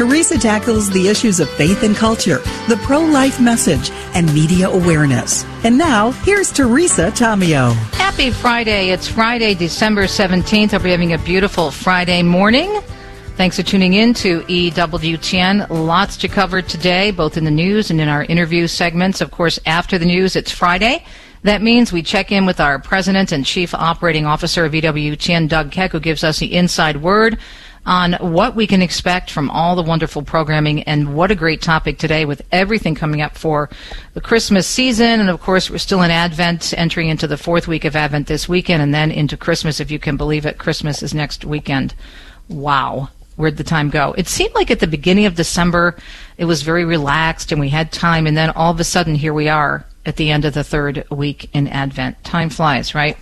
Teresa tackles the issues of faith and culture, the pro life message, and media awareness. And now, here's Teresa Tomeo. Happy Friday. It's Friday, December 17th. Hope you're having a beautiful Friday morning. Thanks for tuning in to EWTN. Lots to cover today, both in the news and in our interview segments. Of course, after the news, it's Friday. That means we check in with our president and chief operating officer of EWTN, Doug Keck, who gives us the inside word on what we can expect from all the wonderful programming and what a great topic today with everything coming up for the Christmas season. And of course, we're still in Advent, entering into the fourth week of Advent this weekend and then into Christmas, if you can believe it. Christmas is next weekend. Wow. Where'd the time go? It seemed like at the beginning of December, it was very relaxed and we had time. And then all of a sudden, here we are at the end of the third week in Advent. Time flies, right?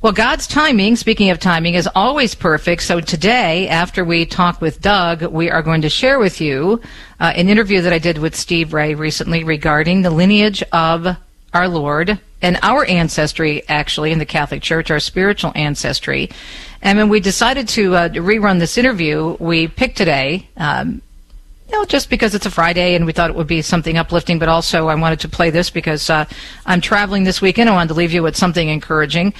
Well, God's timing, speaking of timing, is always perfect. So today, after we talk with Doug, we are going to share with you uh, an interview that I did with Steve Ray recently regarding the lineage of our Lord and our ancestry, actually, in the Catholic Church, our spiritual ancestry. And when we decided to uh, rerun this interview, we picked today, um, you know, just because it's a Friday and we thought it would be something uplifting, but also I wanted to play this because uh, I'm traveling this weekend. I wanted to leave you with something encouraging.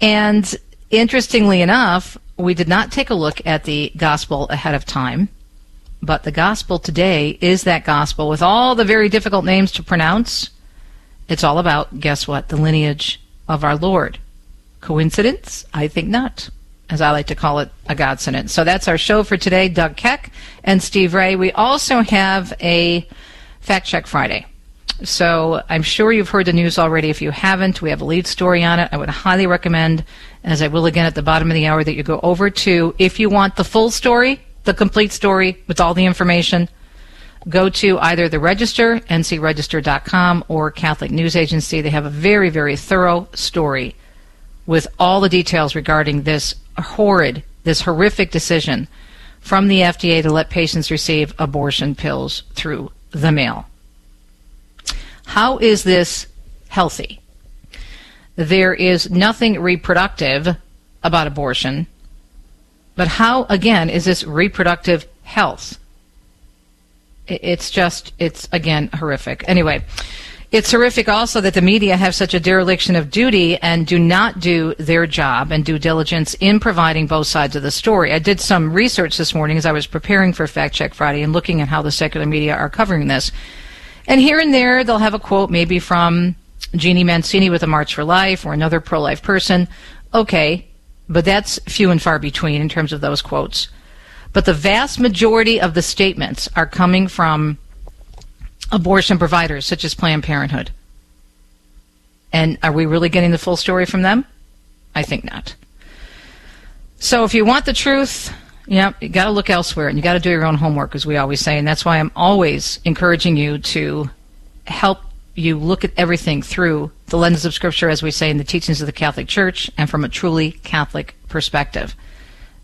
And interestingly enough, we did not take a look at the gospel ahead of time, but the gospel today is that gospel with all the very difficult names to pronounce. It's all about, guess what, the lineage of our Lord. Coincidence? I think not. As I like to call it, a God godsend. So that's our show for today. Doug Keck and Steve Ray. We also have a Fact Check Friday. So I'm sure you've heard the news already. If you haven't, we have a lead story on it. I would highly recommend, as I will again at the bottom of the hour, that you go over to, if you want the full story, the complete story with all the information, go to either the Register, ncregister.com, or Catholic News Agency. They have a very, very thorough story with all the details regarding this horrid, this horrific decision from the FDA to let patients receive abortion pills through the mail. How is this healthy? There is nothing reproductive about abortion, but how, again, is this reproductive health? It's just, it's, again, horrific. Anyway, it's horrific also that the media have such a dereliction of duty and do not do their job and due diligence in providing both sides of the story. I did some research this morning as I was preparing for Fact Check Friday and looking at how the secular media are covering this. And here and there, they'll have a quote maybe from Jeanne Mancini with a March for Life or another pro life person. Okay, but that's few and far between in terms of those quotes. But the vast majority of the statements are coming from abortion providers such as Planned Parenthood. And are we really getting the full story from them? I think not. So if you want the truth, yeah, you got to look elsewhere and you got to do your own homework, as we always say. And that's why I'm always encouraging you to help you look at everything through the lens of Scripture, as we say in the teachings of the Catholic Church, and from a truly Catholic perspective.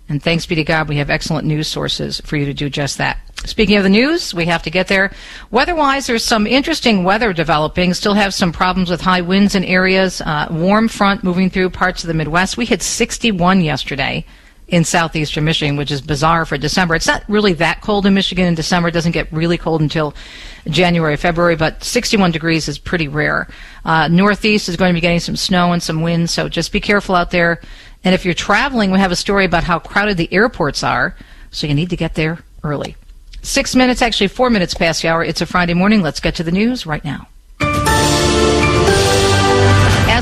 And thanks be to God, we have excellent news sources for you to do just that. Speaking of the news, we have to get there. Weather-wise, there's some interesting weather developing. Still have some problems with high winds in areas. Uh, warm front moving through parts of the Midwest. We hit 61 yesterday in southeastern Michigan, which is bizarre for December. It's not really that cold in Michigan in December. It doesn't get really cold until January, February, but 61 degrees is pretty rare. Uh, northeast is going to be getting some snow and some wind, so just be careful out there. And if you're traveling, we have a story about how crowded the airports are, so you need to get there early. Six minutes, actually four minutes past the hour. It's a Friday morning. Let's get to the news right now.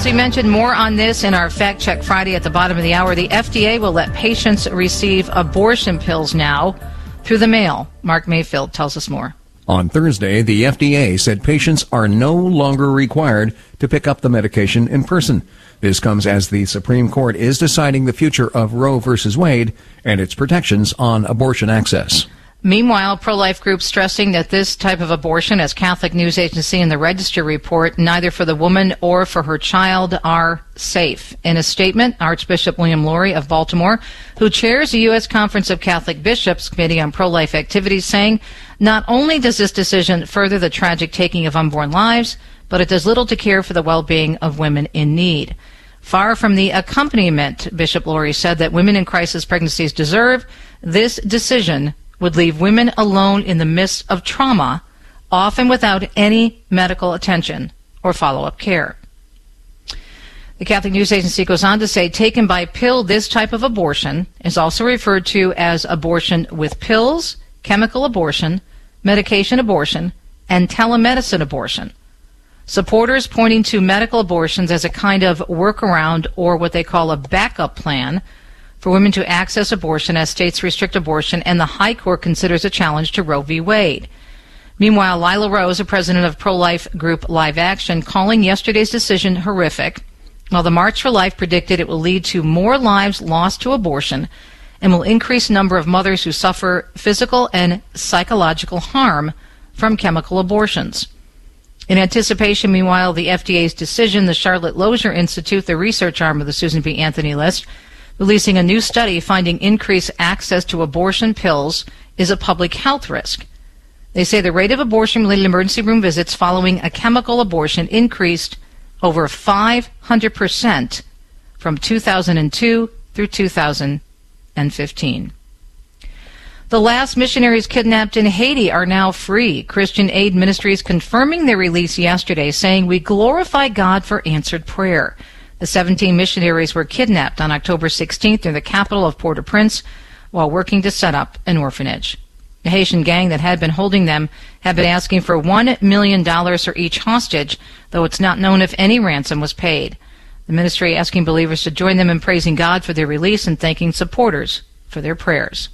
As we mentioned, more on this in our Fact Check Friday at the bottom of the hour. The FDA will let patients receive abortion pills now through the mail. Mark Mayfield tells us more. On Thursday, the FDA said patients are no longer required to pick up the medication in person. This comes as the Supreme Court is deciding the future of Roe v. Wade and its protections on abortion access. Meanwhile, pro-life groups stressing that this type of abortion, as Catholic News Agency and the Register report, neither for the woman or for her child are safe. In a statement, Archbishop William Lori of Baltimore, who chairs the U.S. Conference of Catholic Bishops Committee on Pro-Life Activities, saying, not only does this decision further the tragic taking of unborn lives, but it does little to care for the well-being of women in need. Far from the accompaniment, Bishop Lori said that women in crisis pregnancies deserve, this decision would leave women alone in the midst of trauma, often without any medical attention or follow up care. The Catholic News Agency goes on to say taken by pill, this type of abortion is also referred to as abortion with pills, chemical abortion, medication abortion, and telemedicine abortion. Supporters pointing to medical abortions as a kind of workaround or what they call a backup plan for women to access abortion as states restrict abortion, and the High Court considers a challenge to Roe v. Wade. Meanwhile, Lila Rose, a president of pro-life group Live Action, calling yesterday's decision horrific, while the March for Life predicted it will lead to more lives lost to abortion and will increase the number of mothers who suffer physical and psychological harm from chemical abortions. In anticipation, meanwhile, the FDA's decision, the Charlotte Lozier Institute, the research arm of the Susan B. Anthony List, releasing a new study finding increased access to abortion pills is a public health risk. They say the rate of abortion related emergency room visits following a chemical abortion increased over 500% from 2002 through 2015. The last missionaries kidnapped in Haiti are now free. Christian Aid Ministries confirming their release yesterday, saying, We glorify God for answered prayer. The 17 missionaries were kidnapped on October 16th near the capital of Port-au-Prince while working to set up an orphanage. The Haitian gang that had been holding them had been asking for $1 million for each hostage, though it's not known if any ransom was paid. The ministry asking believers to join them in praising God for their release and thanking supporters for their prayers.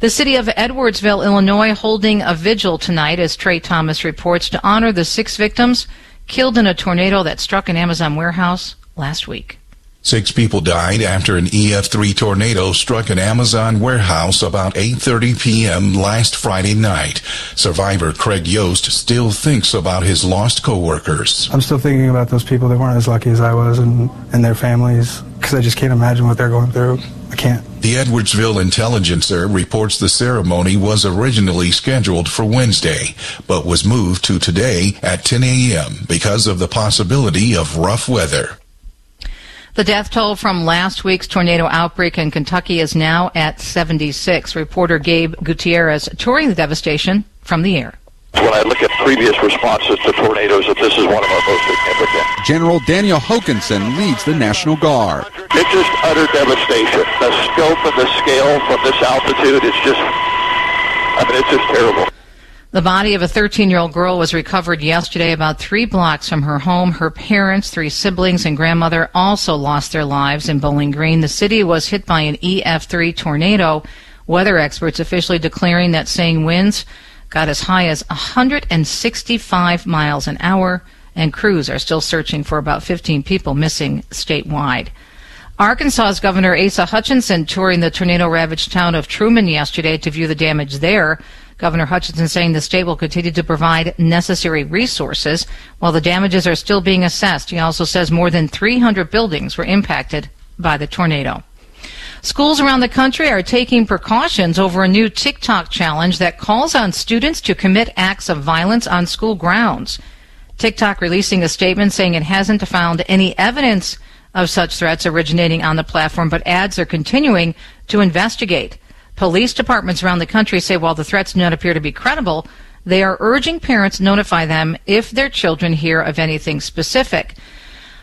The city of Edwardsville, Illinois, holding a vigil tonight, as Trey Thomas reports, to honor the six victims killed in a tornado that struck an Amazon warehouse last week. Six people died after an EF3 tornado struck an Amazon warehouse about 8:30 p.m. last Friday night. Survivor Craig Yost still thinks about his lost coworkers. I'm still thinking about those people that weren't as lucky as I was and, and their families because I just can't imagine what they're going through. I can't. The Edwardsville Intelligencer reports the ceremony was originally scheduled for Wednesday, but was moved to today at 10 a.m. because of the possibility of rough weather. The death toll from last week's tornado outbreak in Kentucky is now at 76. Reporter Gabe Gutierrez touring the devastation from the air. When I look at previous responses to tornadoes, that this is one of our most significant. General Daniel Hokanson leads the National Guard. It's just utter devastation. The scope and the scale from this altitude is just, I mean, it's just terrible. The body of a 13 year old girl was recovered yesterday about three blocks from her home. Her parents, three siblings, and grandmother also lost their lives in Bowling Green. The city was hit by an EF3 tornado. Weather experts officially declaring that saying winds got as high as 165 miles an hour, and crews are still searching for about 15 people missing statewide. Arkansas's Governor Asa Hutchinson touring the tornado ravaged town of Truman yesterday to view the damage there. Governor Hutchinson saying the state will continue to provide necessary resources while the damages are still being assessed. He also says more than 300 buildings were impacted by the tornado. Schools around the country are taking precautions over a new TikTok challenge that calls on students to commit acts of violence on school grounds. TikTok releasing a statement saying it hasn't found any evidence of such threats originating on the platform, but ads are continuing to investigate. Police departments around the country say while the threats do not appear to be credible, they are urging parents notify them if their children hear of anything specific.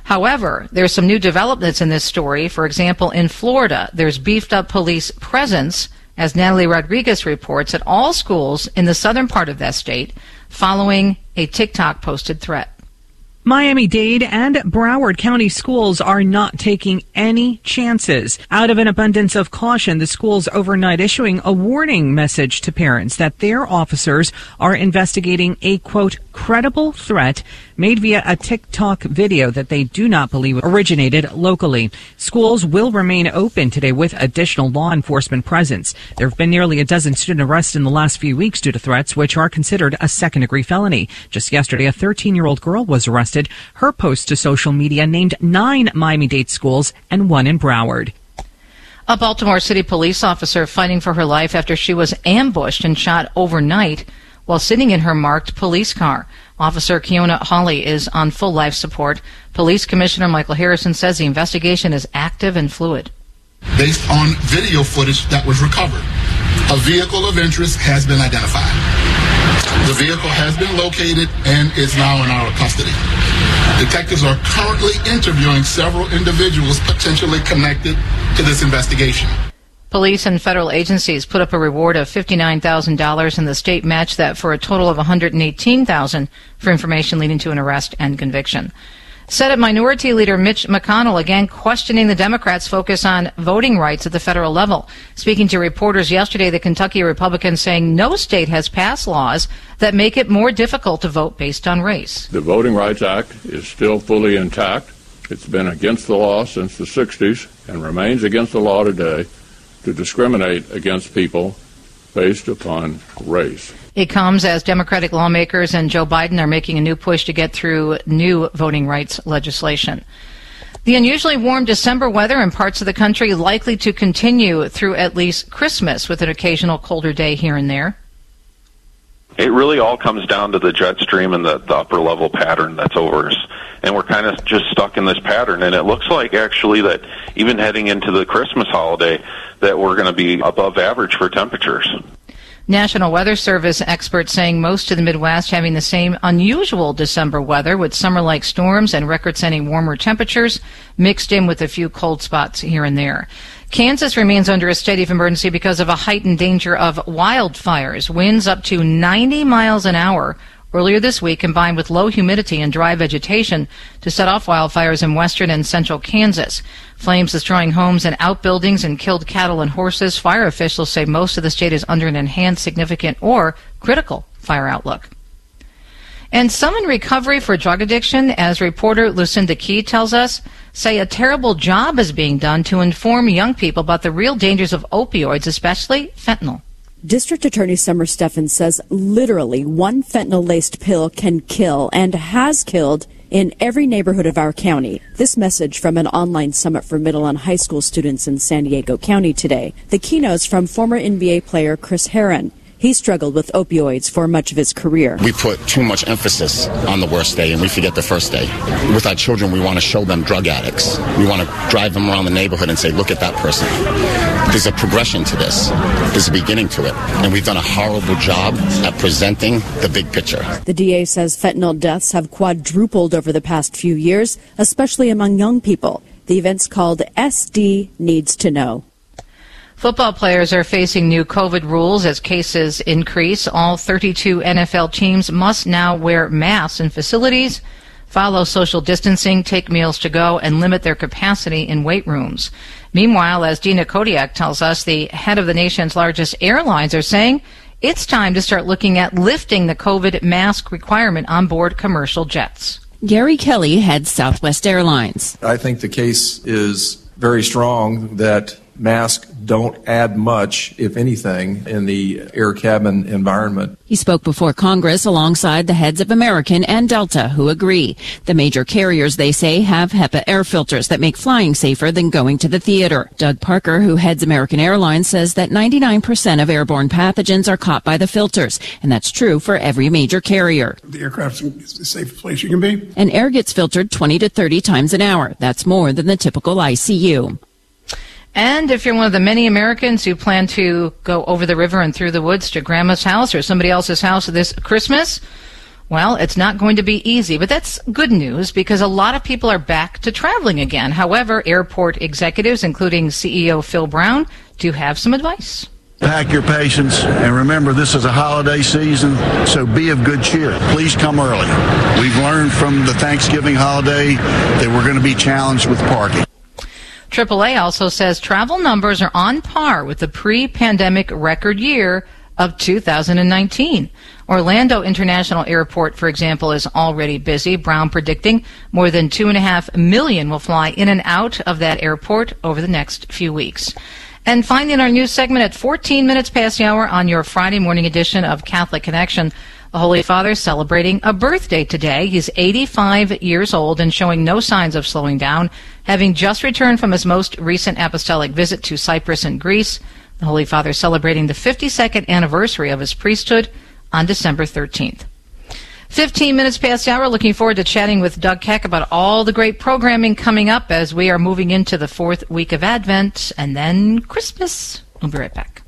However, there's some new developments in this story. For example, in Florida, there's beefed up police presence, as Natalie Rodriguez reports, at all schools in the southern part of that state following a TikTok posted threat. Miami Dade and Broward County schools are not taking any chances. Out of an abundance of caution, the schools overnight issuing a warning message to parents that their officers are investigating a quote, credible threat made via a TikTok video that they do not believe originated locally. Schools will remain open today with additional law enforcement presence. There have been nearly a dozen student arrests in the last few weeks due to threats, which are considered a second degree felony. Just yesterday, a 13 year old girl was arrested her post to social media named nine Miami Dade schools and one in Broward. A Baltimore City police officer fighting for her life after she was ambushed and shot overnight while sitting in her marked police car. Officer Keona Holley is on full life support. Police Commissioner Michael Harrison says the investigation is active and fluid. Based on video footage that was recovered, a vehicle of interest has been identified. The vehicle has been located and is now in our custody. Detectives are currently interviewing several individuals potentially connected to this investigation. Police and federal agencies put up a reward of $59,000 and the state matched that for a total of $118,000 for information leading to an arrest and conviction. Senate Minority Leader Mitch McConnell again questioning the Democrats' focus on voting rights at the federal level. Speaking to reporters yesterday, the Kentucky Republican saying no state has passed laws that make it more difficult to vote based on race. The Voting Rights Act is still fully intact. It's been against the law since the 60s and remains against the law today to discriminate against people based upon race. It comes as Democratic lawmakers and Joe Biden are making a new push to get through new voting rights legislation. The unusually warm December weather in parts of the country likely to continue through at least Christmas with an occasional colder day here and there. It really all comes down to the jet stream and the, the upper level pattern that's over us. And we're kind of just stuck in this pattern. And it looks like actually that even heading into the Christmas holiday, that we're going to be above average for temperatures. National Weather Service experts saying most of the Midwest having the same unusual December weather with summer like storms and record setting warmer temperatures mixed in with a few cold spots here and there. Kansas remains under a state of emergency because of a heightened danger of wildfires. Winds up to 90 miles an hour earlier this week combined with low humidity and dry vegetation to set off wildfires in western and central Kansas. Flames destroying homes and outbuildings and killed cattle and horses. Fire officials say most of the state is under an enhanced significant or critical fire outlook. And some in recovery for drug addiction, as reporter Lucinda Key tells us, say a terrible job is being done to inform young people about the real dangers of opioids, especially fentanyl. District Attorney Summer Stephan says literally one fentanyl laced pill can kill and has killed in every neighborhood of our county. This message from an online summit for middle and high school students in San Diego County today. The keynotes from former NBA player Chris Herren. He struggled with opioids for much of his career. We put too much emphasis on the worst day and we forget the first day. With our children, we want to show them drug addicts. We want to drive them around the neighborhood and say, look at that person. There's a progression to this. There's a beginning to it. And we've done a horrible job at presenting the big picture. The DA says fentanyl deaths have quadrupled over the past few years, especially among young people. The event's called SD Needs to Know. Football players are facing new COVID rules as cases increase. All 32 NFL teams must now wear masks in facilities, follow social distancing, take meals to go, and limit their capacity in weight rooms. Meanwhile, as Dina Kodiak tells us, the head of the nation's largest airlines are saying it's time to start looking at lifting the COVID mask requirement on board commercial jets. Gary Kelly heads Southwest Airlines. I think the case is very strong that masks don't add much, if anything, in the air cabin environment. He spoke before Congress alongside the heads of American and Delta, who agree. The major carriers, they say, have HEPA air filters that make flying safer than going to the theater. Doug Parker, who heads American Airlines, says that 99% of airborne pathogens are caught by the filters, and that's true for every major carrier. The aircraft's the safest place you can be. And air gets filtered 20 to 30 times an hour. That's more than the typical ICU. And if you're one of the many Americans who plan to go over the river and through the woods to grandma's house or somebody else's house this Christmas, well, it's not going to be easy, but that's good news because a lot of people are back to traveling again. However, airport executives, including CEO Phil Brown, do have some advice. Pack your patience and remember this is a holiday season, so be of good cheer. Please come early. We've learned from the Thanksgiving holiday that we're going to be challenged with parking. AAA also says travel numbers are on par with the pre-pandemic record year of 2019. Orlando International Airport, for example, is already busy. Brown predicting more than two and a half million will fly in and out of that airport over the next few weeks. And finally, in our news segment at 14 minutes past the hour on your Friday morning edition of Catholic Connection, the Holy Father is celebrating a birthday today. He's 85 years old and showing no signs of slowing down, having just returned from his most recent apostolic visit to Cyprus and Greece. The Holy Father is celebrating the 52nd anniversary of his priesthood on December 13th. 15 minutes past the hour. Looking forward to chatting with Doug Keck about all the great programming coming up as we are moving into the fourth week of Advent and then Christmas. We'll be right back.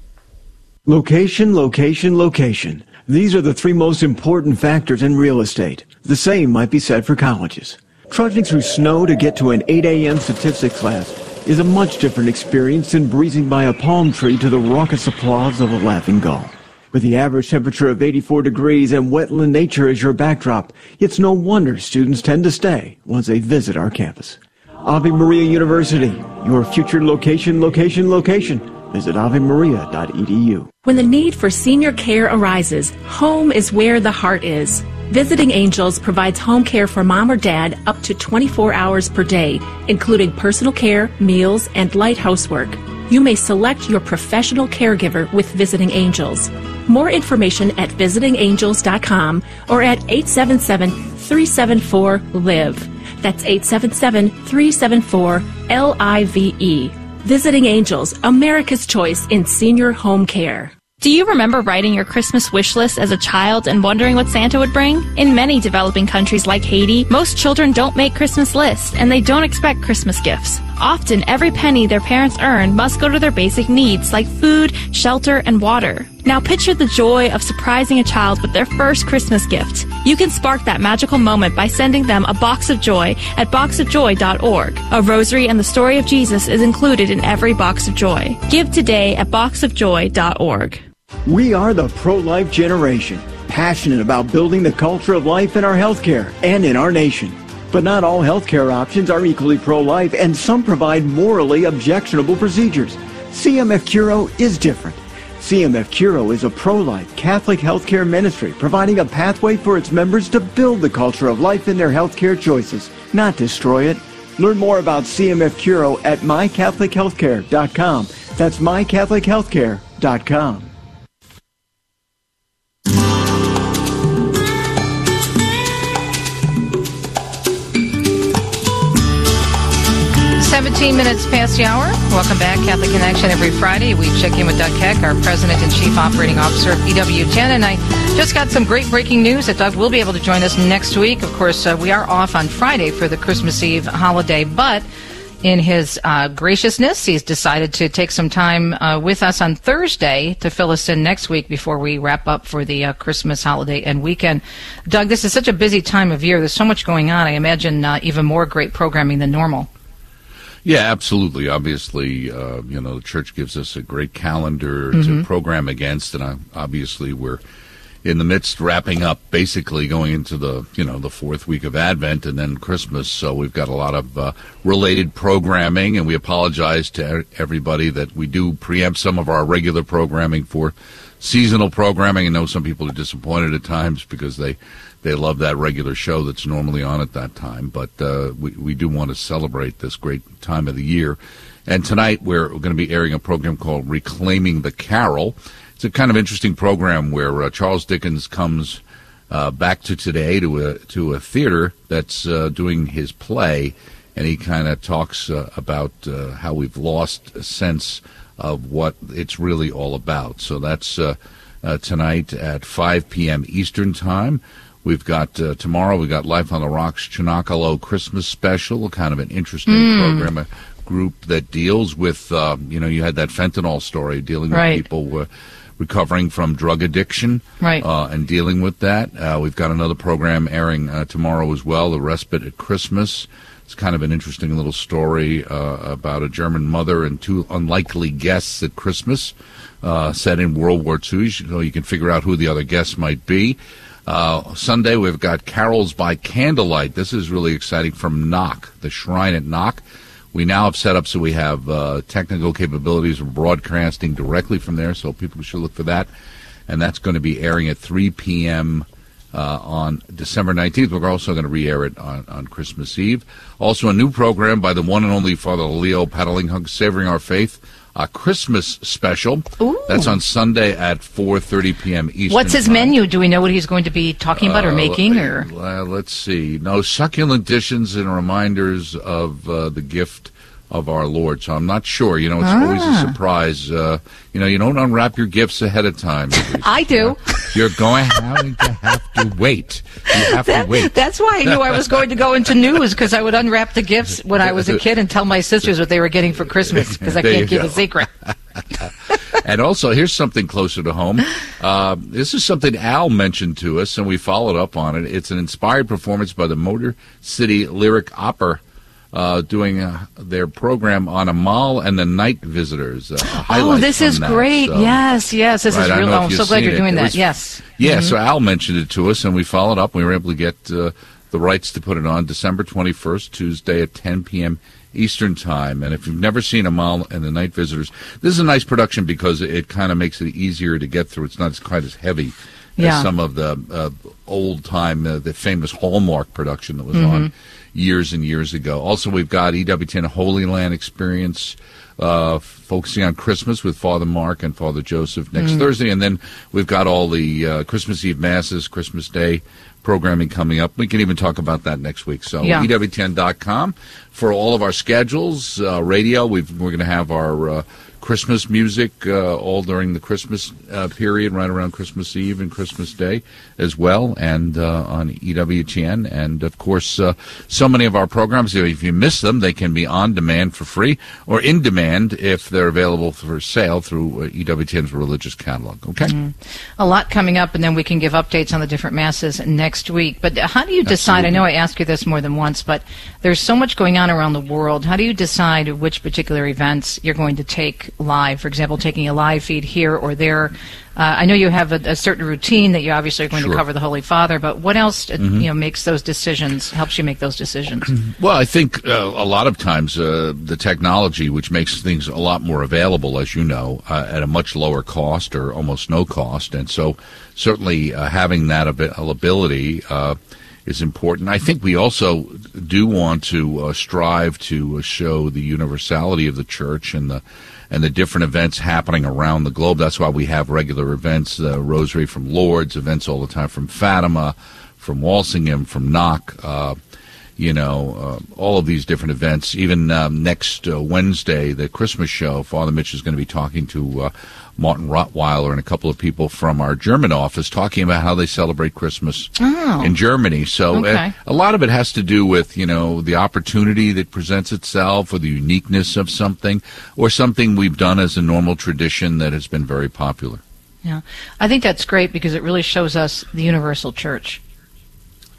Location, location, location. These are the three most important factors in real estate. The same might be said for colleges. Trudging through snow to get to an 8 a.m. statistics class is a much different experience than breezing by a palm tree to the raucous applause of a laughing gull. With the average temperature of 84 degrees and wetland nature as your backdrop, it's no wonder students tend to stay once they visit our campus. Ave Maria University, your future location, location, location. Visit avemaria.edu. When the need for senior care arises, home is where the heart is. Visiting Angels provides home care for mom or dad up to 24 hours per day, including personal care, meals, and light housework. You may select your professional caregiver with Visiting Angels. More information at visitingangels.com or at 877 374 LIVE. That's 877 374 L I V E. Visiting Angels, America's choice in senior home care. Do you remember writing your Christmas wish list as a child and wondering what Santa would bring? In many developing countries like Haiti, most children don't make Christmas lists and they don't expect Christmas gifts. Often, every penny their parents earn must go to their basic needs like food, shelter, and water. Now picture the joy of surprising a child with their first Christmas gift. You can spark that magical moment by sending them a box of joy at boxofjoy.org. A rosary and the story of Jesus is included in every box of joy. Give today at boxofjoy.org. We are the pro-life generation, passionate about building the culture of life in our healthcare and in our nation. But not all healthcare options are equally pro-life, and some provide morally objectionable procedures. CMF Curo is different. CMF Curo is a pro-life Catholic healthcare ministry providing a pathway for its members to build the culture of life in their healthcare choices, not destroy it. Learn more about CMF Curo at mycatholichealthcare.com. That's mycatholichealthcare.com. Seventeen minutes past the hour. Welcome back, Catholic Connection. Every Friday, we check in with Doug Keck, our President and Chief Operating Officer of EWTN, and I just got some great breaking news that Doug will be able to join us next week. Of course, uh, we are off on Friday for the Christmas Eve holiday, but in his uh, graciousness, he's decided to take some time uh, with us on Thursday to fill us in next week before we wrap up for the uh, Christmas holiday and weekend. Doug, this is such a busy time of year. There's so much going on. I imagine uh, even more great programming than normal. Yeah, absolutely. Obviously, uh, you know, the church gives us a great calendar Mm-hmm. to program against, and uh, obviously we're in the midst wrapping up, basically going into the you know the fourth week of Advent and then Christmas. So we've got a lot of uh, related programming, and we apologize to everybody that we do preempt some of our regular programming for seasonal programming. I know some people are disappointed at times because they they love that regular show that's normally on at that time. But uh, we we do want to celebrate this great time of the year. And tonight we're going to be airing a program called Reclaiming the Carol. It's a kind of interesting program where uh, Charles Dickens comes uh, back to today to a to a theater that's uh, doing his play, and he kind of talks uh, about uh, how we've lost a sense of what it's really all about. So that's tonight at 5 p.m. Eastern Time. We've got uh, tomorrow. We've got Life on the Rocks Cenacolo Christmas Special, kind of an interesting Mm. program, a group that deals with, uh, you know, you had that fentanyl story dealing with Right. people uh, recovering from drug addiction Right. uh, and dealing with that. Uh, we've got another program airing uh, tomorrow as well, the Respite at Christmas. It's kind of an interesting little story uh, about a German mother and two unlikely guests at Christmas, uh, set in World War II. You know, you can figure out who the other guests might be. Uh, Sunday, we've got Carols by Candlelight. This is really exciting from Knock, the Shrine at Knock. We now have set up so we have uh, technical capabilities of broadcasting directly from there, so people should look for that. And that's going to be airing at 3 p.m. Uh, on December 19th. We're also going to re-air it on, on Christmas Eve. Also, a new program by the one and only Father Leo Patalinghug Savoring Our Faith a Christmas special. Ooh. That's on Sunday at 4:30 p.m. Eastern. What's his time. menu? Do we know what he's going to be talking about or Uh, making? Or uh, let's see. No succulent dishes and reminders of uh, the gift of our Lord. So I'm not sure. You know, it's always a Ah. surprise. Uh, you know, you don't unwrap your gifts ahead of time. I do. You're going to have to wait. You have That- to wait. That's why I knew I was going to go into news because I would unwrap the gifts when I was a kid and tell my sisters what they were getting for Christmas because I can't keep a secret. and also, here's something closer to home. Uh, this is something Al mentioned to us, and we followed up on it. It's an inspired performance by the Motor City Lyric Opera. Uh, doing uh, their program on Amahl and the Night Visitors. Uh, Oh, this is that. great. So- yes, yes, this Right, is real. don't know if I'm so glad you're doing It that. was- yes. Yeah, Mhm. so Al mentioned it to us, and we followed up. We were able to get uh, the rights to put it on December 21st, Tuesday at 10 p.m. Eastern Time. And if you've never seen Amahl and the Night Visitors, this is a nice production because it kind of makes it easier to get through. It's not quite as heavy Yeah. as some of the uh, old time, uh, the famous Hallmark production that was Mhm. on years and years ago. Also, we've got EWTN Holy Land Experience. Uh, focusing on Christmas with Father Mark and Father Joseph next Mm. Thursday, and then we've got all the uh, Christmas Eve masses, Christmas Day programming coming up. We can even talk about that next week. So Yeah. EWTN.com for all of our schedules. Uh, radio, we've, we're going to have our uh, Christmas music uh, all during the Christmas uh, period, right around Christmas Eve and Christmas Day as well, and uh, on EWTN. And of course, uh, so many of our programs, if you miss them, they can be on demand for free or in demand if they're available for sale through uh, EWTN's religious catalog. Okay? Mhm. A lot coming up, and then we can give updates on the different masses next week. But how do you decide? I know I asked you this more than once, but there's so much going on around the world. How do you decide which particular events you're going to take live? For example, taking a live feed here or there. Uh, I know you have a, a certain routine that you obviously are going Sure. to cover the Holy Father, but what else uh, Mhm. you know makes those decisions? Helps you make those decisions? Well, I think uh, a lot of times uh, the technology, which makes things a lot more available, as you know, uh, at a much lower cost or almost no cost, and so certainly uh, having that availability uh, is important. I think we also do want to uh, strive to uh, show the universality of the church and the and the different events happening around the globe. That's why we have regular events, uh, Rosary from Lourdes, events all the time from Fatima, from Walsingham, from Knock. Uh, you know, uh, all of these different events. Even um, next uh, Wednesday, the Christmas show, Father Mitch is going to be talking to uh, Martin Rothweiler and a couple of people from our German office talking about how they celebrate Christmas Oh. in Germany. So uh, Okay. a lot of it has to do with, you know, the opportunity that presents itself or the uniqueness of something or something we've done as a normal tradition that has been very popular. Yeah, I think that's great because it really shows us the universal church.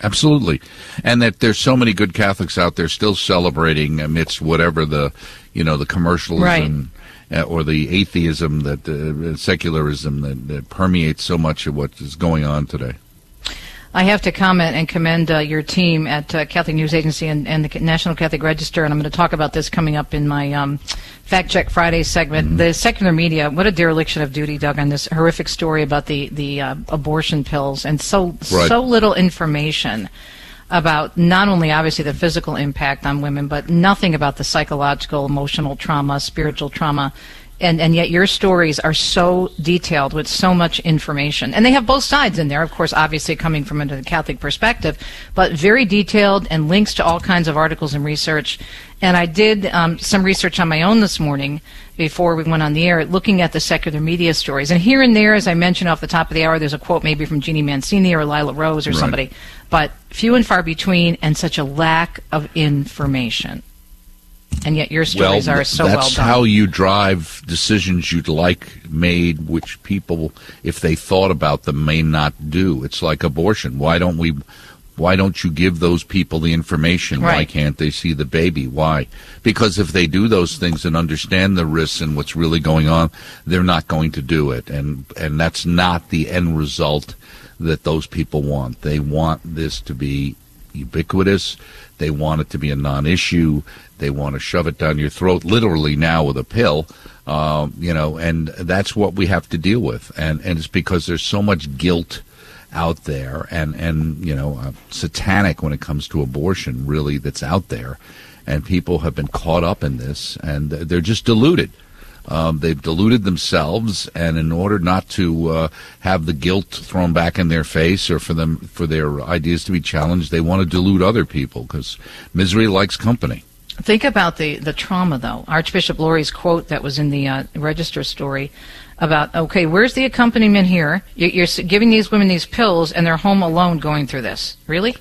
Absolutely, and that there's so many good Catholics out there still celebrating amidst whatever the, you know, the commercialism uh, or the atheism that uh, secularism that, that permeates so much of what is going on today. I have to comment and commend uh, your team at uh, Catholic News Agency and, and the National Catholic Register, and I'm going to talk about this coming up in my um, Fact Check Friday segment. Mm-hmm. The secular media, what a dereliction of duty, Doug, on this horrific story about the the uh, abortion pills, and so Right. so little information about not only obviously the physical impact on women, but nothing about the psychological, emotional trauma, spiritual trauma. And, and yet your stories are so detailed with so much information. And they have both sides in there, of course, obviously coming from a Catholic perspective, but very detailed and links to all kinds of articles and research. And I did um, some research on my own this morning before we went on the air, looking at the secular media stories. And here and there, as I mentioned off the top of the hour, there's a quote maybe from Jeanne Mancini or Lila Rose or Right. somebody, but few and far between, and such a lack of information. And yet your stories well, are so well that's done. how you drive decisions you'd like made, which people, if they thought about them, may not do. It's like abortion. Why don't we Why don't you give those people the information? Why can't they see the baby? Why? Because if they do those things and understand the risks and what's really going on, they're not going to do it. And, and that's not the end result that those people want. They want this to be ubiquitous. They want it to be a non-issue. They want to shove it down your throat, literally now with a pill. Um, you know, and that's what we have to deal with. And and it's because there's so much guilt out there, and and you know, uh, satanic when it comes to abortion, really, that's out there, and people have been caught up in this, and they're just deluded. Um, they've deluded themselves, and in order not to uh, have the guilt thrown back in their face, or for them for their ideas to be challenged, they want to delude other people because misery likes company. Think about the, the trauma, though. Archbishop Lori's quote that was in the uh, register story about, okay, where's the accompaniment here? You- You're giving these women these pills, and they're home alone going through this. Really?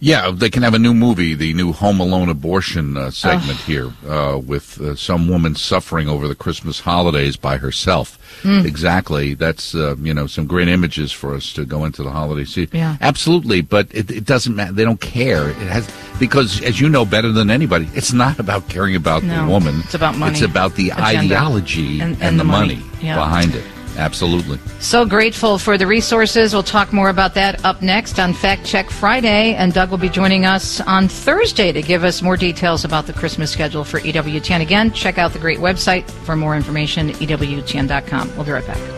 Yeah, they can have a new movie, the new Home Alone abortion uh, segment here, uh, with uh, some woman suffering over the Christmas holidays by herself. Mm. Exactly. That's uh, you know some great images for us to go into the holiday season. Yeah. Absolutely, but it, it doesn't matter. They don't care. It has because, as you know better than anybody, it's not about caring about No, the woman. it's about money, It's about the agenda, ideology and- and, and the the money, money. Yeah. behind it. Absolutely. So grateful for the resources. We'll talk more about that up next on Fact Check Friday. And Doug will be joining us on Thursday to give us more details about the Christmas schedule for EWTN. Again, check out the great website for more information, EWTN.com. We'll be right back.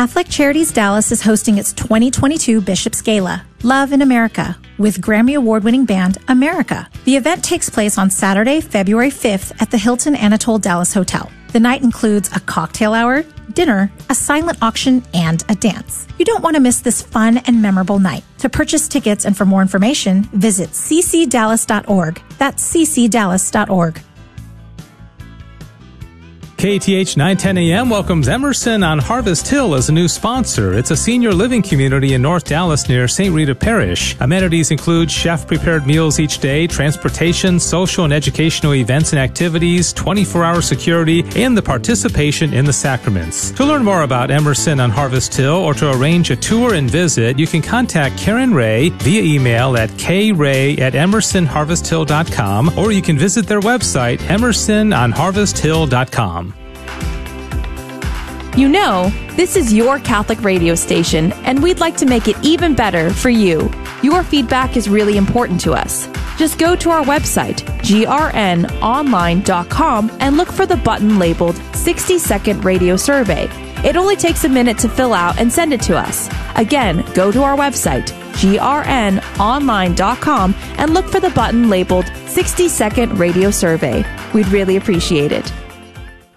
Catholic Charities Dallas is hosting its 2022 Bishop's Gala, Love in America, with Grammy Award winning band America. The event takes place on Saturday, February 5th at the Hilton Anatole Dallas Hotel. The night includes a cocktail hour, dinner, a silent auction, and a dance. You don't want to miss this fun and memorable night. To purchase tickets and for more information, visit ccdallas.org. That's ccdallas.org. KTH 910 AM welcomes Emerson on Harvest Hill as a new sponsor. It's a senior living community in North Dallas near St. Rita Parish. Amenities include chef prepared meals each day, transportation, social and educational events and activities, 24 hour security, and the participation in the sacraments. To learn more about Emerson on Harvest Hill or to arrange a tour and visit, you can contact Karen Ray via email at kray at emersonharvesthill.com or you can visit their website, emersononharvesthill.com. You know, this is your Catholic radio station, and we'd like to make it even better for you. Your feedback is really important to us. Just go to our website, grnonline.com, and look for the button labeled 60 Second Radio Survey. It only takes a minute to fill out and send it to us. Again, go to our website, grnonline.com, and look for the button labeled 60 Second Radio Survey. We'd really appreciate it.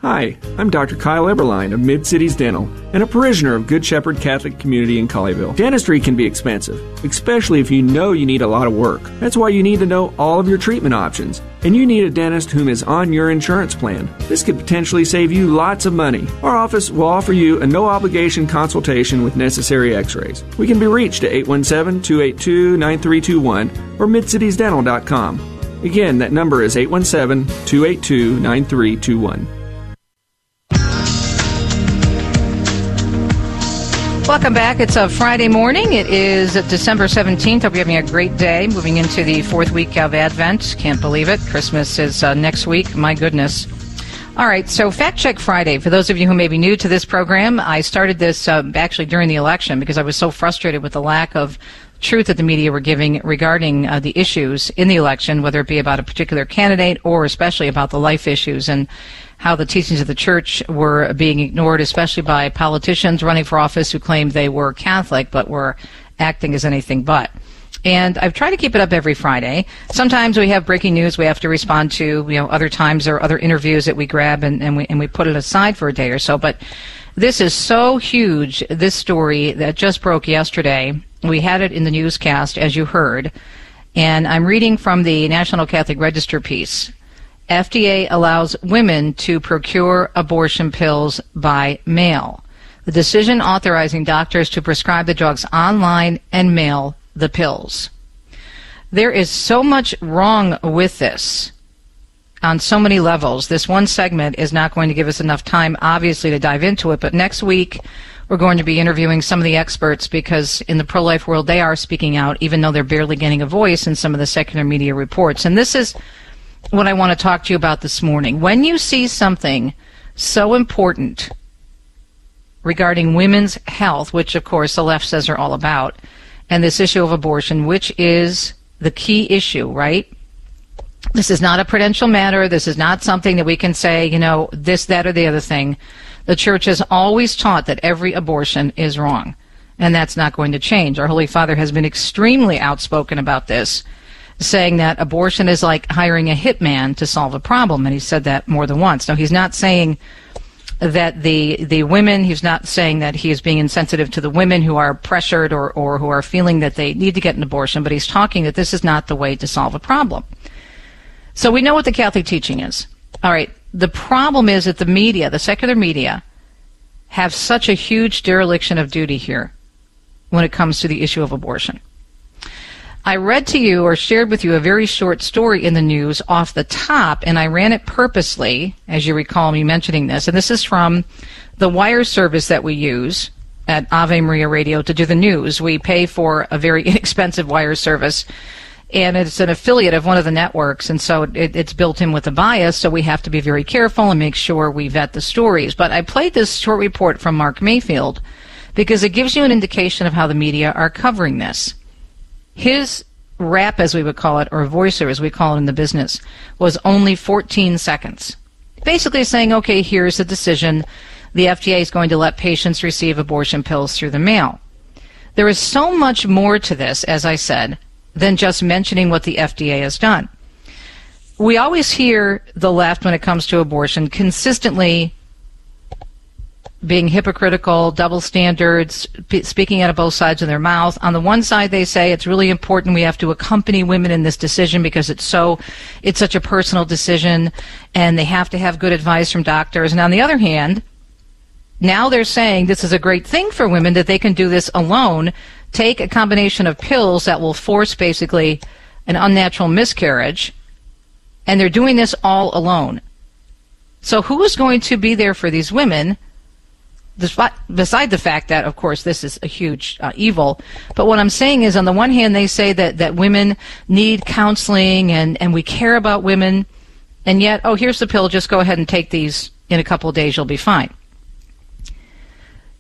Hi, I'm Dr. Kyle Eberline of Mid Cities Dental and a parishioner of Good Shepherd Catholic Community in Colleyville. Dentistry can be expensive, especially if you know you need a lot of work. That's why you need to know all of your treatment options. And you need a dentist whom is on your insurance plan. This could potentially save you lots of money. Our office will offer you a no obligation consultation with necessary x rays. We can be reached at 817 282 9321 or midcitiesdental.com. Again, that number is 817 282 9321. Welcome back. It's a Friday morning. It is December 17th. Hope you're having a great day. Moving into the fourth week of Advent. Can't believe it. Christmas is uh, next week. My goodness. All right, so Fact Check Friday. For those of you who may be new to this program, I started this uh, actually during the election because I was so frustrated with the lack of truth that the media were giving regarding uh, the issues in the election, whether it be about a particular candidate or especially about the life issues and how the teachings of the church were being ignored, especially by politicians running for office who claimed they were Catholic but were acting as anything but. And I've tried to keep it up every Friday. Sometimes we have breaking news we have to respond to. You know, other times there are other interviews that we grab and, and we and we put it aside for a day or so. But this is so huge. This story that just broke yesterday. We had it in the newscast, as you heard. And I'm reading from the National Catholic Register piece. FDA allows women to procure abortion pills by mail. The decision authorizing doctors to prescribe the drugs online and mail the pills. There is so much wrong with this on so many levels. This one segment is not going to give us enough time, obviously, to dive into it. But next week, we're going to be interviewing some of the experts because in the pro life world, they are speaking out, even though they're barely getting a voice in some of the secular media reports. And this is what I want to talk to you about this morning. When you see something so important regarding women's health, which of course the left says are all about, and this issue of abortion, which is the key issue, right? This is not a prudential matter. This is not something that we can say, you know, this, that, or the other thing. The church has always taught that every abortion is wrong, and that's not going to change. Our Holy Father has been extremely outspoken about this, saying that abortion is like hiring a hitman to solve a problem, and he said that more than once. Now, he's not saying that the the women he's not saying that he is being insensitive to the women who are pressured or, or who are feeling that they need to get an abortion, but he's talking that this is not the way to solve a problem. So we know what the Catholic teaching is. All right. The problem is that the media, the secular media, have such a huge dereliction of duty here when it comes to the issue of abortion. I read to you or shared with you a very short story in the news off the top, and I ran it purposely, as you recall me mentioning this. And this is from the wire service that we use at Ave Maria Radio to do the news. We pay for a very inexpensive wire service and it's an affiliate of one of the networks, and so it, it's built in with a bias, so we have to be very careful and make sure we vet the stories. But I played this short report from Mark Mayfield because it gives you an indication of how the media are covering this. His rap, as we would call it, or voicer, as we call it in the business, was only 14 seconds. Basically saying, okay, here's the decision. The FDA is going to let patients receive abortion pills through the mail. There is so much more to this, as I said, than just mentioning what the FDA has done. We always hear the left when it comes to abortion consistently being hypocritical, double standards, speaking out of both sides of their mouth. On the one side, they say it's really important we have to accompany women in this decision because it's so, it's such a personal decision and they have to have good advice from doctors. And on the other hand, now they're saying this is a great thing for women that they can do this alone take a combination of pills that will force basically an unnatural miscarriage, and they're doing this all alone. So who is going to be there for these women? Beside the fact that, of course, this is a huge uh, evil, but what I'm saying is, on the one hand, they say that, that women need counseling and, and we care about women, and yet, oh, here's the pill, just go ahead and take these in a couple of days, you'll be fine.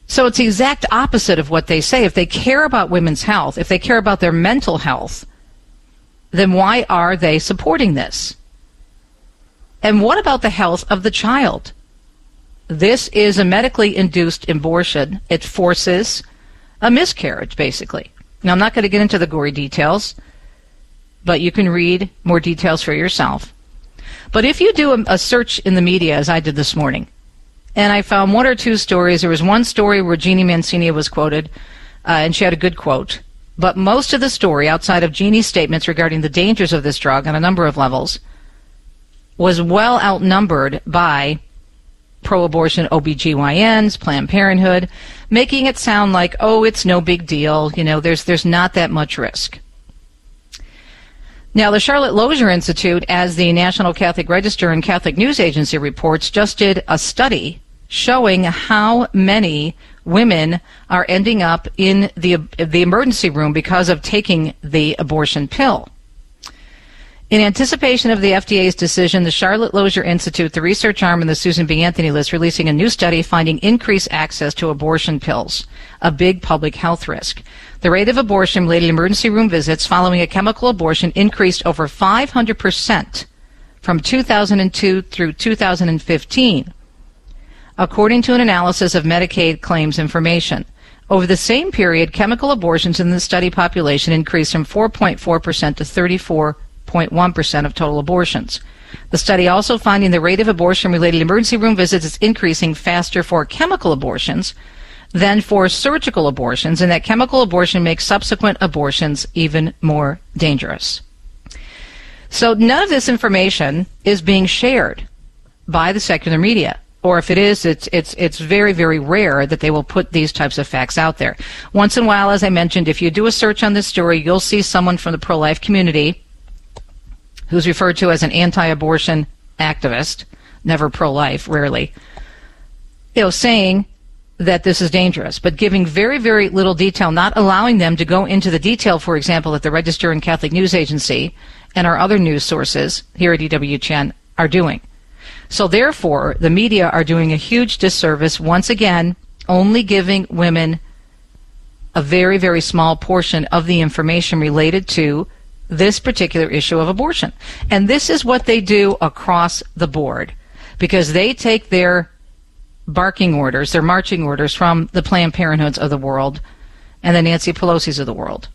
So it's the exact opposite of what they say. If they care about women's health, if they care about their mental health, then why are they supporting this? And what about the health of the child? This is a medically induced abortion. It forces a miscarriage, basically. Now, I'm not going to get into the gory details, but you can read more details for yourself. But if you do a, a search in the media, as I did this morning, and I found one or two stories. There was one story where Jeanne Mancini was quoted, uh, and she had a good quote. But most of the story, outside of Jeanne's statements regarding the dangers of this drug on a number of levels, was well outnumbered by pro-abortion OBGYNs, Planned Parenthood, making it sound like, oh, it's no big deal. You know, there's, there's not that much risk. Now, the Charlotte Lozier Institute, as the National Catholic Register and Catholic News Agency reports, just did a study showing how many women are ending up in the, the emergency room because of taking the abortion pill. In anticipation of the FDA's decision, the Charlotte Lozier Institute, the research arm in the Susan B. Anthony list, releasing a new study finding increased access to abortion pills, a big public health risk. The rate of abortion related emergency room visits following a chemical abortion increased over 500% from 2002 through 2015 according to an analysis of Medicaid claims information. Over the same period, chemical abortions in the study population increased from 4.4% to 34.1% of total abortions. The study also finding the rate of abortion related emergency room visits is increasing faster for chemical abortions than for surgical abortions, and that chemical abortion makes subsequent abortions even more dangerous. So none of this information is being shared by the secular media. or if it is, it's it's it's very very rare that they will put these types of facts out there. Once in a while, as I mentioned, if you do a search on this story, you'll see someone from the pro-life community who's referred to as an anti-abortion activist, never pro-life, rarely, you know, saying that this is dangerous, but giving very, very little detail, not allowing them to go into the detail, for example, that the Register and Catholic News Agency and our other news sources here at EWTN are doing. So therefore, the media are doing a huge disservice, once again, only giving women a very, very small portion of the information related to this particular issue of abortion. And this is what they do across the board because they take their barking orders, their marching orders from the Planned Parenthoods of the world and the Nancy Pelosi's of the world.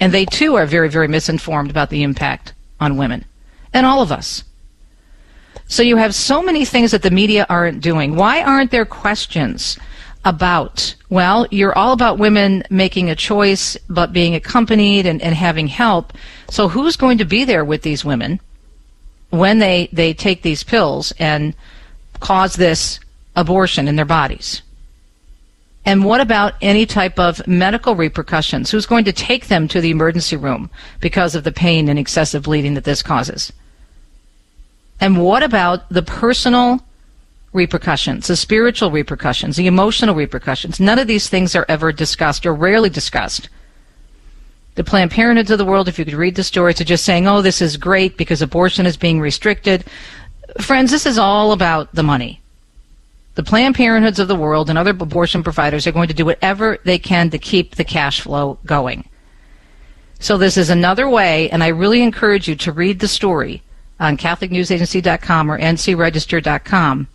And they too are very, very misinformed about the impact on women and all of us. So you have so many things that the media aren't doing. Why aren't there questions about? Well, you're all about women making a choice, but being accompanied and, and having help. So who's going to be there with these women when they, they take these pills and cause this abortion in their bodies? And what about any type of medical repercussions? Who's going to take them to the emergency room because of the pain and excessive bleeding that this causes? And what about the personal repercussions, the spiritual repercussions, the emotional repercussions? None of these things are ever discussed or rarely discussed. The Planned Parenthoods of the world, if you could read the stories, are just saying, oh, this is great because abortion is being restricted. Friends, this is all about the money. The Planned Parenthoods of the world and other abortion providers are going to do whatever they can to keep the cash flow going. So this is another way, and I really encourage you to read the story on CatholicNewsAgency.com or NCRegister.com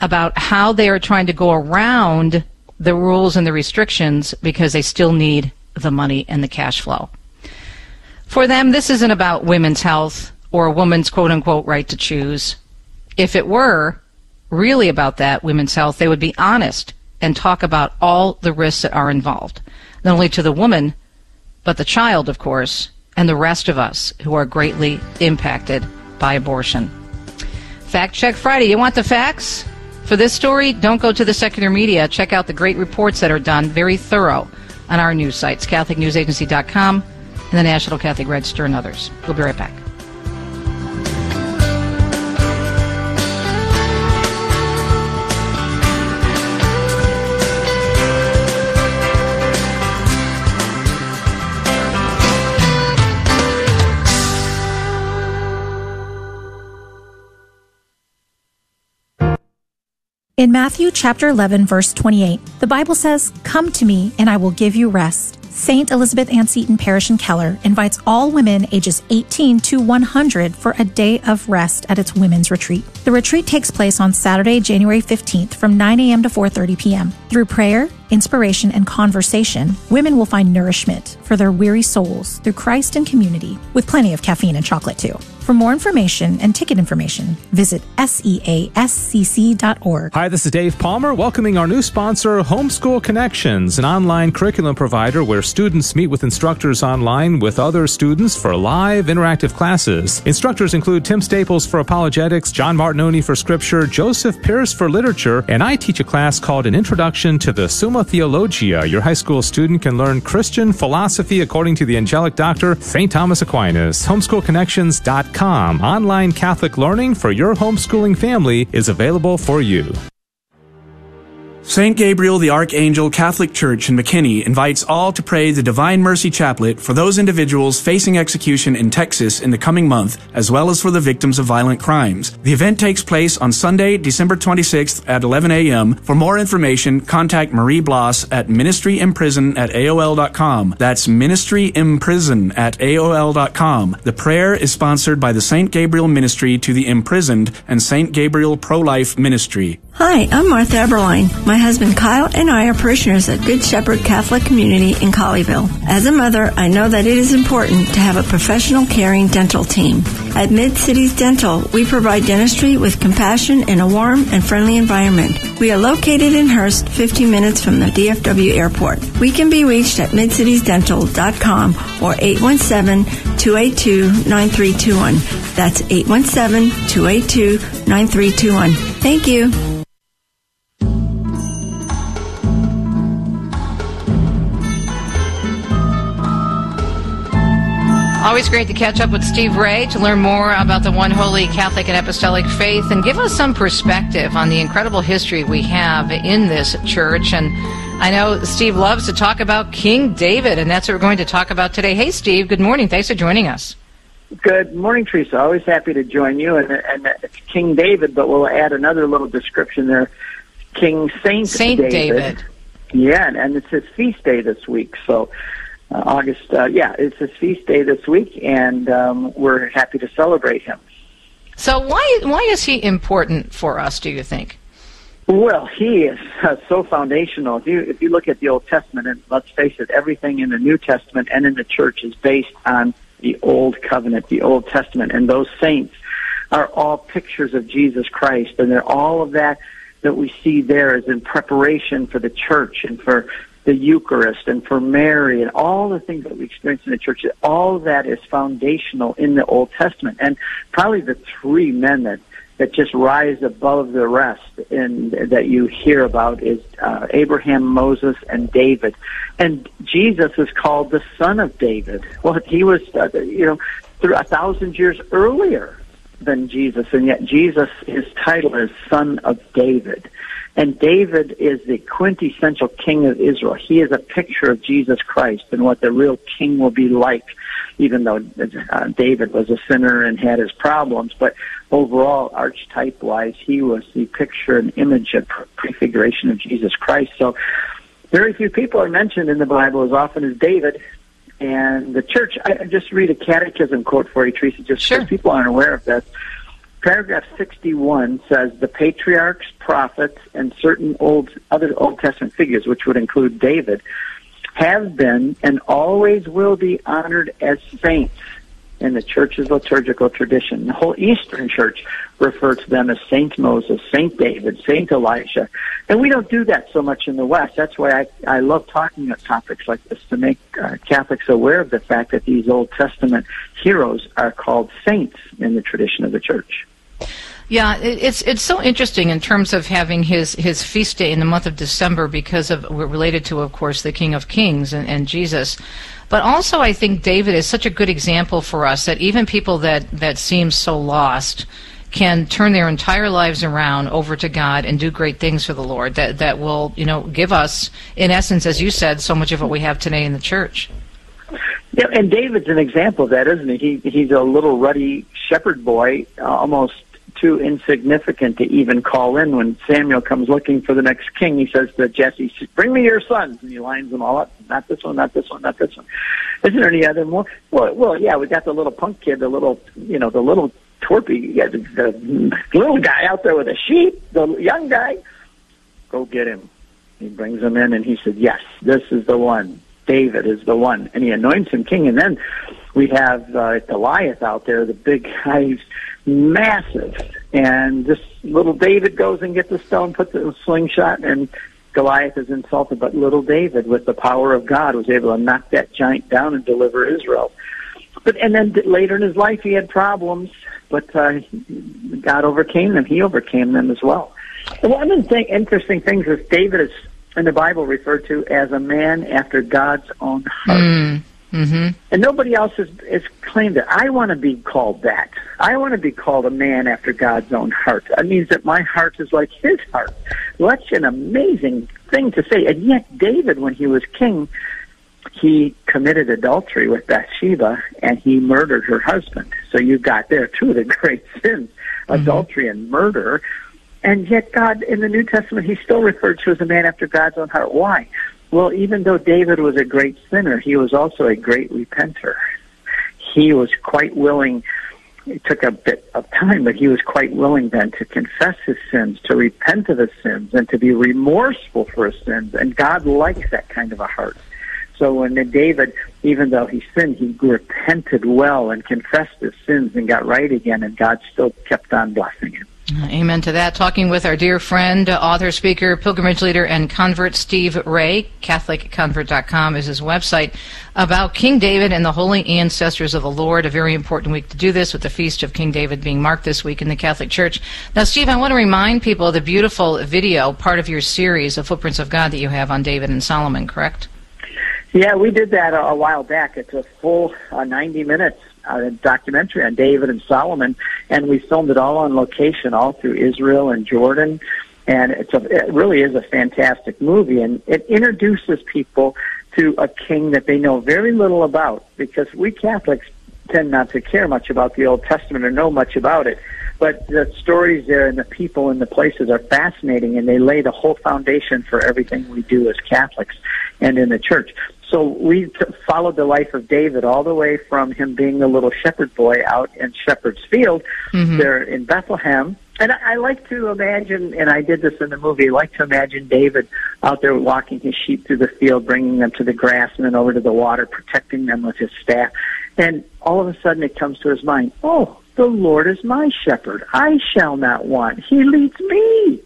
about how they are trying to go around the rules and the restrictions because they still need the money and the cash flow. For them, this isn't about women's health or a woman's quote unquote right to choose. If it were, really about that women's health, they would be honest and talk about all the risks that are involved, not only to the woman, but the child, of course, and the rest of us who are greatly impacted by abortion. Fact Check Friday. You want the facts? For this story, don't go to the secular media. Check out the great reports that are done, very thorough, on our news sites, CatholicNewsAgency.com and the National Catholic Register and others. We'll be right back. In Matthew chapter 11 verse 28, the Bible says, "Come to me and I will give you rest." St. Elizabeth Ann Seton Parish in Keller invites all women ages 18 to 100 for a day of rest at its women's retreat. The retreat takes place on Saturday, January 15th from 9 a.m. to 4:30 p.m. Through prayer, inspiration, and conversation, women will find nourishment for their weary souls through Christ and community, with plenty of caffeine and chocolate too. For more information and ticket information, visit seascc.org. Hi, this is Dave Palmer, welcoming our new sponsor, Homeschool Connections, an online curriculum provider where students meet with instructors online with other students for live interactive classes. Instructors include Tim Staples for apologetics, John Martignoni for scripture, Joseph Pearce for literature, and I teach a class called An Introduction to the Summa Theologia. Your high school student can learn Christian philosophy according to the angelic doctor, St. Thomas Aquinas. Homeschoolconnections.com. Online Catholic learning for your homeschooling family is available for you. St. Gabriel the Archangel Catholic Church in McKinney invites all to pray the Divine Mercy Chaplet for those individuals facing execution in Texas in the coming month, as well as for the victims of violent crimes. The event takes place on Sunday, December 26th at 11 a.m. For more information, contact Marie Bloss at ministryimprison at AOL.com. That's ministryimprison at AOL.com. The prayer is sponsored by the St. Gabriel Ministry to the Imprisoned and St. Gabriel Pro-Life Ministry. Hi, I'm Martha Eberline. My husband Kyle and I are parishioners at Good Shepherd Catholic Community in Colleyville. As a mother, I know that it is important to have a professional caring dental team. At Mid Cities Dental, we provide dentistry with compassion in a warm and friendly environment. We are located in Hurst, 15 minutes from the DFW airport. We can be reached at midcitiesdental.com or 817-282-9321. That's 817-282-9321. Thank you. Always great to catch up with Steve Ray to learn more about the one holy Catholic and Apostolic faith and give us some perspective on the incredible history we have in this church. And I know Steve loves to talk about King David, and that's what we're going to talk about today. Hey, Steve, good morning. Thanks for joining us. Good morning, Teresa. Always happy to join you. And, and it's King David, but we'll add another little description there King Saint, Saint David. David. Yeah, and, and it's his feast day this week. So, uh, August, uh, yeah, it's his feast day this week, and um, we're happy to celebrate him. So, why why is he important for us? Do you think? Well, he is uh, so foundational. If you if you look at the Old Testament, and let's face it, everything in the New Testament and in the church is based on the Old Covenant, the Old Testament, and those saints are all pictures of Jesus Christ, and they're all of that that we see there is in preparation for the church and for the Eucharist and for Mary and all the things that we experience in the church. All that is foundational in the Old Testament, and probably the three men that that just rise above the rest and that you hear about is uh, Abraham, Moses, and David. And Jesus is called the son of David. Well, he was, uh, you know, through a thousand years earlier than Jesus, and yet Jesus, his title is son of David. And David is the quintessential king of Israel. He is a picture of Jesus Christ and what the real king will be like, even though uh, David was a sinner and had his problems. But overall, archetype wise, he was the picture and image and prefiguration of Jesus Christ. So very few people are mentioned in the Bible as often as David. And the church, I just read a catechism quote for you, Teresa, just because people aren't aware of this. Paragraph 61 says the patriarchs, prophets, and certain old other Old Testament figures, which would include David, have been and always will be honored as saints in the church's liturgical tradition. The whole Eastern Church referred to them as Saint Moses, Saint David, Saint Elijah. And we don't do that so much in the West. That's why I, I love talking about topics like this to make uh, Catholics aware of the fact that these Old Testament heroes are called saints in the tradition of the church. Yeah, it's it's so interesting in terms of having his, his feast day in the month of December because of related to, of course, the King of Kings and, and Jesus. But also, I think David is such a good example for us that even people that, that seem so lost can turn their entire lives around over to God and do great things for the Lord that, that will, you know, give us, in essence, as you said, so much of what we have today in the church. Yeah, and David's an example of that, isn't he? he he's a little ruddy shepherd boy, uh, almost too insignificant to even call in when Samuel comes looking for the next king. He says to Jesse, "Bring me your sons," and he lines them all up. Not this one, not this one, not this one. Isn't there any other more? Well, well, yeah, we got the little punk kid, the little, you know, the little torpy, yeah, the, the little guy out there with a sheep, the young guy. Go get him. He brings him in, and he said, "Yes, this is the one." David is the one, and he anoints him king. And then we have uh, Goliath out there, the big guy, he's massive, and this little David goes and gets the stone, puts it in a slingshot, and Goliath is insulted. But little David, with the power of God, was able to knock that giant down and deliver Israel. But and then later in his life, he had problems, but uh, God overcame them. He overcame them as well. One of the interesting things is David is in the Bible referred to as a man after God's own heart. Mm. Mm-hmm. And nobody else has, has claimed it. I want to be called that. I want to be called a man after God's own heart. That means that my heart is like his heart. That's an amazing thing to say. And yet, David, when he was king, he committed adultery with Bathsheba and he murdered her husband. So you've got there two of the great sins mm-hmm. adultery and murder. And yet, God, in the New Testament, he's still referred to as a man after God's own heart. Why? Well, even though David was a great sinner, he was also a great repenter. He was quite willing, it took a bit of time, but he was quite willing then to confess his sins, to repent of his sins, and to be remorseful for his sins. And God likes that kind of a heart. So when David, even though he sinned, he repented well and confessed his sins and got right again, and God still kept on blessing him. Amen to that. Talking with our dear friend, author, speaker, pilgrimage leader, and convert Steve Ray. CatholicConvert.com is his website about King David and the holy ancestors of the Lord. A very important week to do this with the feast of King David being marked this week in the Catholic Church. Now, Steve, I want to remind people of the beautiful video, part of your series of Footprints of God that you have on David and Solomon, correct? Yeah, we did that a, a while back. It's a full uh, 90 minutes uh, documentary on David and Solomon, and we filmed it all on location, all through Israel and Jordan. And it's a, it really is a fantastic movie, and it introduces people to a king that they know very little about, because we Catholics tend not to care much about the Old Testament or know much about it. But the stories there and the people and the places are fascinating, and they lay the whole foundation for everything we do as Catholics and in the church. So we t- followed the life of David all the way from him being a little shepherd boy out in Shepherd's Field Mm-hmm. there in Bethlehem. And I, I like to imagine, and I did this in the movie, I like to imagine David out there walking his sheep through the field, bringing them to the grass and then over to the water, protecting them with his staff. And all of a sudden it comes to his mind, oh, the Lord is my shepherd. I shall not want. He leads me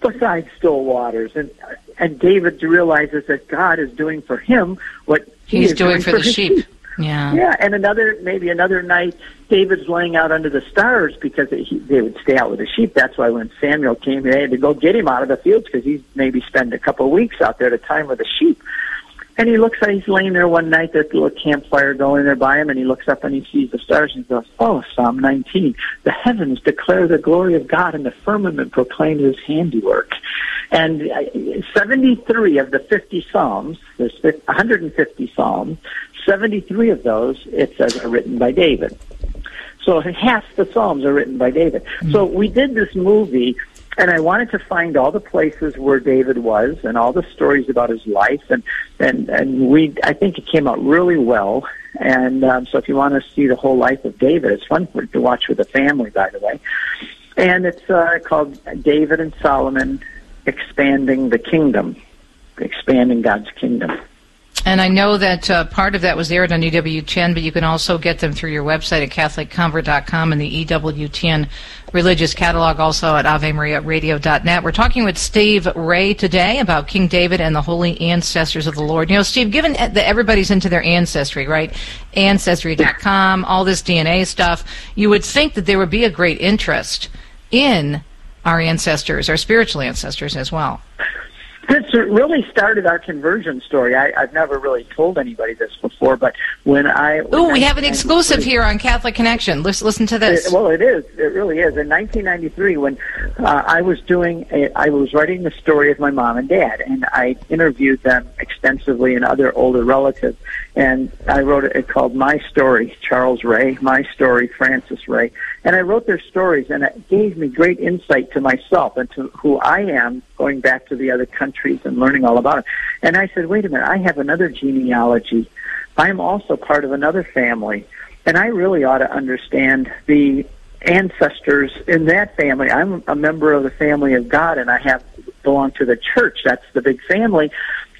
beside still waters. And and David realizes that God is doing for him what he He's is doing for the his sheep. Yeah. Yeah, and another maybe another night, David's laying out under the stars because he, they would stay out with the sheep. That's why when Samuel came, they had to go get him out of the fields because he's maybe spend a couple of weeks out there at a time with the sheep. And he looks at he's laying there one night, there's a little campfire going there by him, and he looks up and he sees the stars and he goes, Oh, Psalm 19, the heavens declare the glory of God and the firmament proclaims his handiwork. And uh, 73 of the 50 Psalms, there's 150 Psalms, 73 of those, it says, are written by David. So half the Psalms are written by David. So we did this movie, and I wanted to find all the places where David was and all the stories about his life, and and and we I think it came out really well. And um, so if you want to see the whole life of David, it's fun for, to watch with a family, by the way. And it's uh, called David and Solomon expanding the kingdom, expanding God's kingdom. And I know that uh, part of that was aired on EWTN, but you can also get them through your website at CatholicConvert.com and the EWTN religious catalog also at AveMariaRadio.net. We're talking with Steve Ray today about King David and the holy ancestors of the Lord. You know, Steve, given that everybody's into their ancestry, right? Ancestry.com, all this DNA stuff, you would think that there would be a great interest in our ancestors, our spiritual ancestors as well. This really started our conversion story. I, I've never really told anybody this before, but when I oh, we have an exclusive here on Catholic Connection. Listen, listen to this. It, well, it is. It really is. In 1993, when uh, I was doing, a, I was writing the story of my mom and dad, and I interviewed them extensively and other older relatives, and I wrote it, it called My Story, Charles Ray, My Story, Francis Ray, and I wrote their stories, and it gave me great insight to myself and to who I am, going back to the other countries and learning all about it. And I said, wait a minute, I have another genealogy. I am also part of another family, and I really ought to understand the ancestors in that family. I'm a member of the family of God, and I have belong to the church. That's the big family.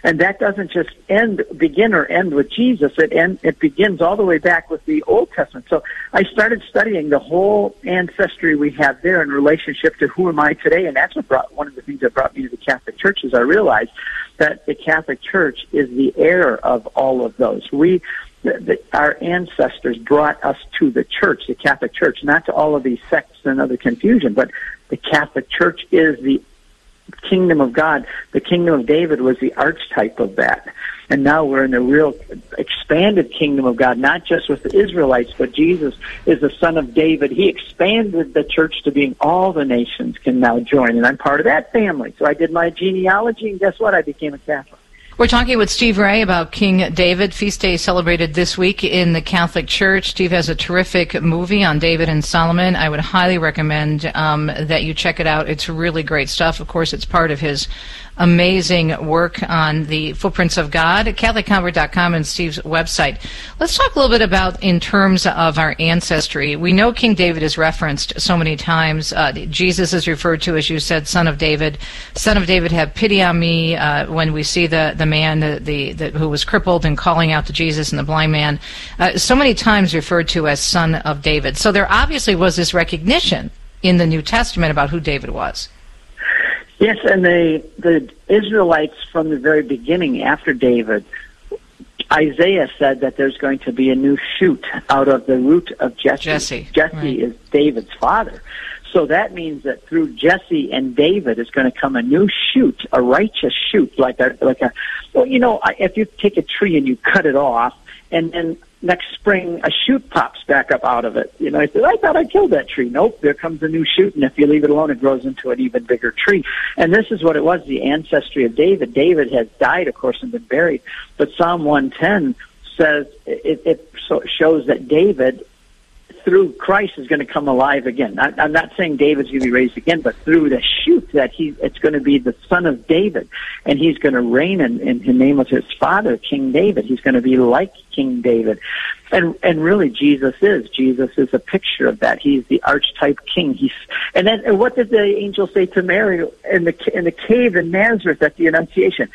And that doesn't just end, begin or end with Jesus. It end, it begins all the way back with the Old Testament. So I started studying the whole ancestry we have there in relationship to who am I today, and that's what brought one of the things that brought me to the Catholic Church. Is I realized that the Catholic Church is the heir of all of those. We the, the, our ancestors brought us to the church, the Catholic Church, not to all of these sects and other confusion, but the Catholic Church is the kingdom of God. The kingdom of David was the archetype of that. And now we're in the real expanded kingdom of God, not just with the Israelites, but Jesus is the son of David. He expanded the church to being all the nations can now join. And I'm part of that family. So I did my genealogy, and guess what? I became a Catholic. We're talking with Steve Ray about King David. Feast day celebrated this week in the Catholic Church. Steve has a terrific movie on David and Solomon. I would highly recommend um, that you check it out. It's really great stuff. Of course, it's part of his amazing work on the footprints of God, CatholicConvert.com and Steve's website. Let's talk a little bit about in terms of our ancestry. We know King David is referenced so many times. Uh, Jesus is referred to, as you said, son of David. Son of David, have pity on me. Uh, when we see the the man the, the, the, who was crippled and calling out to Jesus and the blind man, uh, so many times referred to as son of David. So there obviously was this recognition in the New Testament about who David was. Yes, and the the Israelites from the very beginning, after David, Isaiah said that there's going to be a new shoot out of the root of Jesse. Jesse, Jesse right. is David's father. So that means that through Jesse and David is going to come a new shoot, a righteous shoot, like a like a. Well, you know, I- if you take a tree and you cut it off, and then next spring a shoot pops back up out of it. You know, I said, I thought I killed that tree. Nope, there comes a new shoot, and if you leave it alone, it grows into an even bigger tree. And this is what it was: the ancestry of David. David has died, of course, and been buried, but Psalm 110 says it, it so shows that David through Christ is going to come alive again. I, I'm not saying David's going to be raised again, but through the shoot that he, it's going to be the son of David, and he's going to reign in, in the name of his father, King David. He's going to be like King David, and and really Jesus is Jesus is a picture of that. He's the archetype king. He's and then and what did the angel say to Mary in the in the cave in Nazareth at the Annunciation?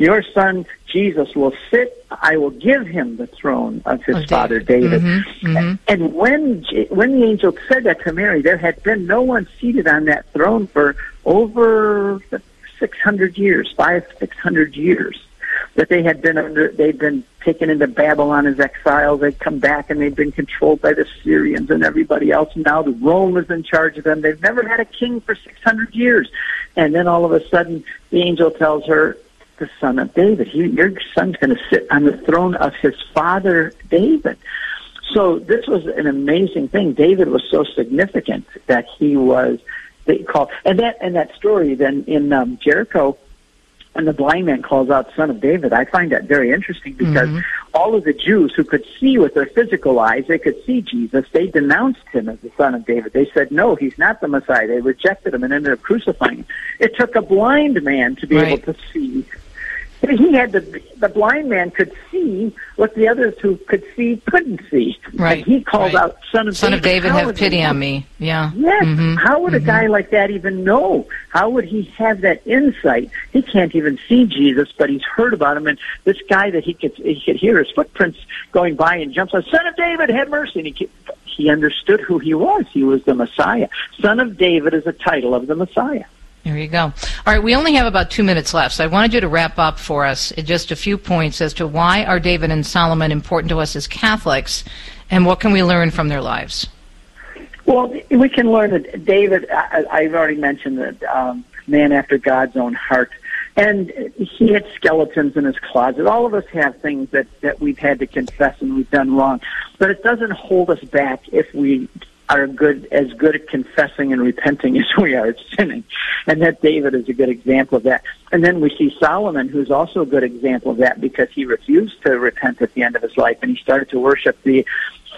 Your son Jesus will sit. I will give him the throne of his David. father David. Mhm, mhm. And when when the angel said that to Mary, there had been no one seated on that throne for over six hundred years, five six hundred years. That they had been under, they'd been taken into Babylon as exiles. They'd come back and they'd been controlled by the Syrians and everybody else. And now the Rome was in charge of them. They've never had a king for six hundred years. And then all of a sudden, the angel tells her, the son of David. He, your son's going to sit on the throne of his father David. So this was an amazing thing. David was so significant that he was they called, and that and that story then in um, Jericho, when the blind man calls out "Son of David," I find that very interesting because all of the Jews who could see with their physical eyes, they could see Jesus. They denounced him as the Son of David. They said, "No, he's not the Messiah." They rejected him and ended up crucifying him. It took a blind man to be Right. able to see he had the the blind man could see what the others who could see couldn't see. Right, And he called right. out, "Son of Son David, of David, have pity you on me. Yeah. Yes. Mhm, How would a mhm. guy like that even know? How would he have that insight? He can't even see Jesus, but he's heard about him. And this guy that he could he could hear his footprints going by and jumps on, "Son of David, have mercy!" And he could- he understood who he was. He was the Messiah. Son of David is a title of the Messiah. There you go. All right, we only have about two minutes left, so I wanted you to wrap up for us just a few points as to why are David and Solomon important to us as Catholics, and what can we learn from their lives? Well, we can learn that David, I, I've already mentioned that um, man after God's own heart. And he had skeletons in his closet. All of us have things that, that we've had to confess and we've done wrong. But it doesn't hold us back if we are good as good at confessing and repenting as we are at sinning. And that David is a good example of that. And then we see Solomon, who's also a good example of that because he refused to repent at the end of his life and he started to worship the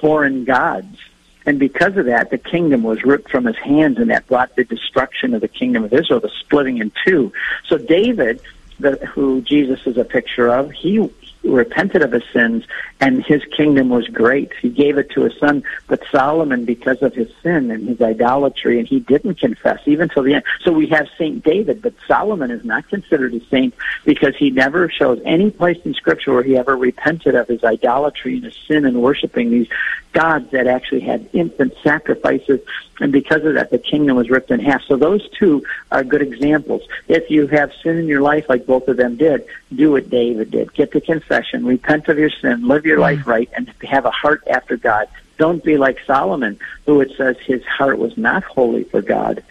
foreign gods. And because of that, the kingdom was ripped from his hands, and that brought the destruction of the kingdom of Israel, the splitting in two. So David, the, who Jesus is a picture of, he repented of his sins, and his kingdom was great. He gave it to his son, but Solomon, because of his sin and his idolatry, and he didn't confess even till the end. So we have Saint David, but Solomon is not considered a saint because he never shows any place in Scripture where he ever repented of his idolatry and his sin and worshiping these gods that actually had infant sacrifices. And because of that, the kingdom was ripped in half. So those two are good examples. If you have sin in your life, like both of them did, do what David did. Get to confession, repent of your sin, live your life right, and have a heart after God. Don't be like Solomon, who it says his heart was not holy for God.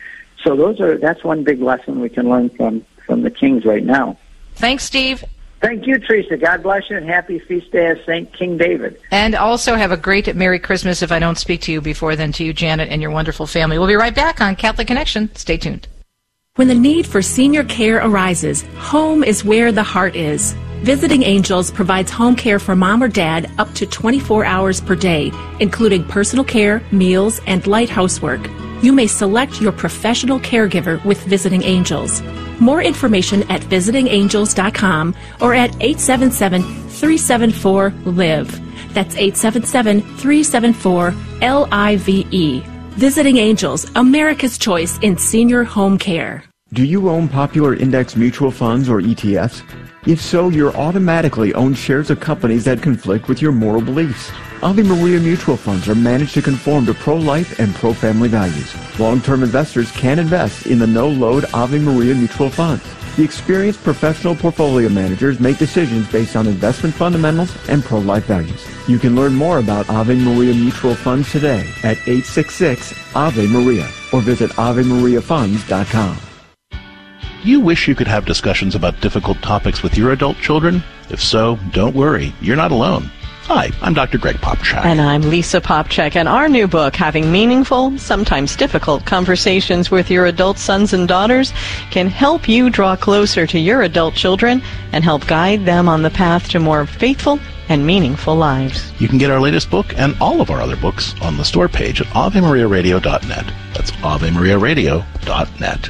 So those are that's one big lesson we can learn from from the kings right now. Thanks, Steve. Thank you, Teresa. God bless you, and happy feast day of Saint King David. And also have a great Merry Christmas if I don't speak to you before then, to you, Janet, and your wonderful family. We'll be right back on Catholic Connection. Stay tuned. When the need for senior care arises, home is where the heart is. Visiting Angels provides home care for mom or dad up to 24 hours per day, including personal care, meals, and light housework. You may select your professional caregiver with Visiting Angels. More information at visitingangels.com or at 877 374 LIVE. That's 877 374 LIVE. Visiting Angels, America's choice in senior home care. Do you own popular index mutual funds or ETFs? If so, you're automatically owned shares of companies that conflict with your moral beliefs. Ave Maria mutual funds are managed to conform to pro-life and pro-family values. Long-term investors can invest in the no-load Ave Maria mutual funds. The experienced professional portfolio managers make decisions based on investment fundamentals and pro-life values. You can learn more about Ave Maria mutual funds today at 866 Ave Maria or visit AveMariaFunds.com. You wish you could have discussions about difficult topics with your adult children? If so, don't worry, you're not alone. Hi, I'm Dr. Greg Popcak. And I'm Lisa Popcak, and our new book, Having Meaningful, Sometimes Difficult Conversations with Your Adult Sons and Daughters, can help you draw closer to your adult children and help guide them on the path to more faithful and meaningful lives. You can get our latest book and all of our other books on the store page at AveMariaRadio.net. That's AveMariaRadio.net.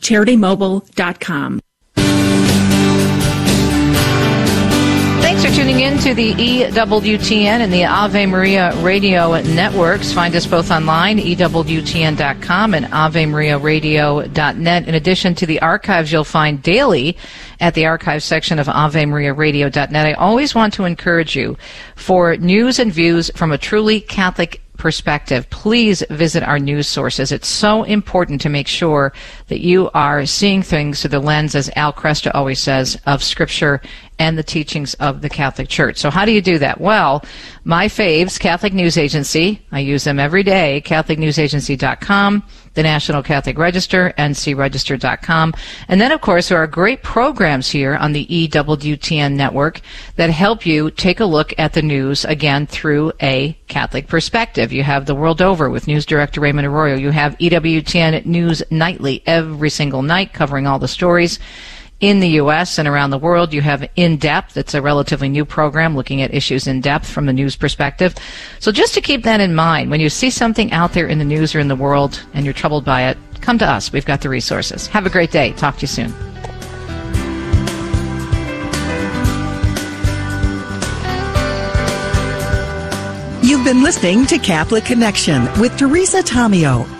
CharityMobile.com. Thanks for tuning in to the EWTN and the Ave Maria Radio networks. Find us both online, EWTN.com and AveMariaRadio.net. In addition to the archives you'll find daily at the archive section of AveMariaRadio.net. I always want to encourage you for news and views from a truly Catholic perspective, please visit our news sources. It's so important to make sure that you are seeing things through the lens, as Al Kresta always says, of Scripture and the teachings of the Catholic Church. So how do you do that? Well, my faves, Catholic News Agency, I use them every day, catholicnewsagency.com, the National Catholic Register, ncregister.com. And then, of course, there are great programs here on the EWTN network that help you take a look at the news, again, through a Catholic perspective. You have The World Over with News Director Raymond Arroyo. You have EWTN News Nightly every single night covering all the stories in the U.S. and around the world. You have In Depth. It's a relatively new program looking at issues in depth from the news perspective. So just to keep that in mind, when you see something out there in the news or in the world and you're troubled by it, come to us. We've got the resources. Have a great day. Talk to you soon. You've been listening to Catholic Connection with Teresa Tomeo.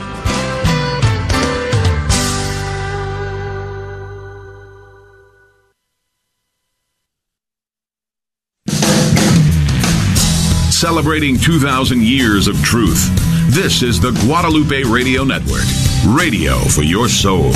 Celebrating 2,000 years of truth. This is the Guadalupe Radio Network. Radio for your soul.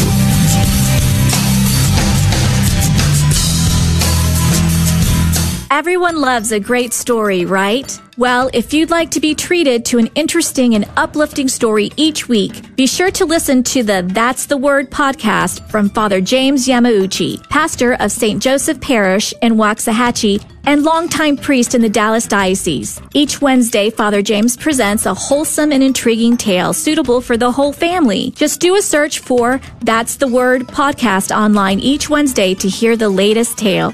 Everyone loves a great story, right? Well, if you'd like to be treated to an interesting and uplifting story each week, be sure to listen to the That's the Word podcast from Father James Yamauchi, pastor of St. Joseph Parish in Waxahachie and longtime priest in the Dallas Diocese. Each Wednesday, Father James presents a wholesome and intriguing tale suitable for the whole family. Just do a search for That's the Word podcast online each Wednesday to hear the latest tale.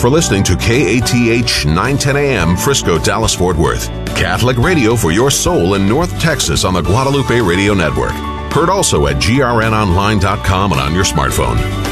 For listening to KATH 910 AM Frisco, Dallas, Fort Worth. Catholic radio for your soul in North Texas on the Guadalupe Radio Network. Heard also at grnonline.com and on your smartphone.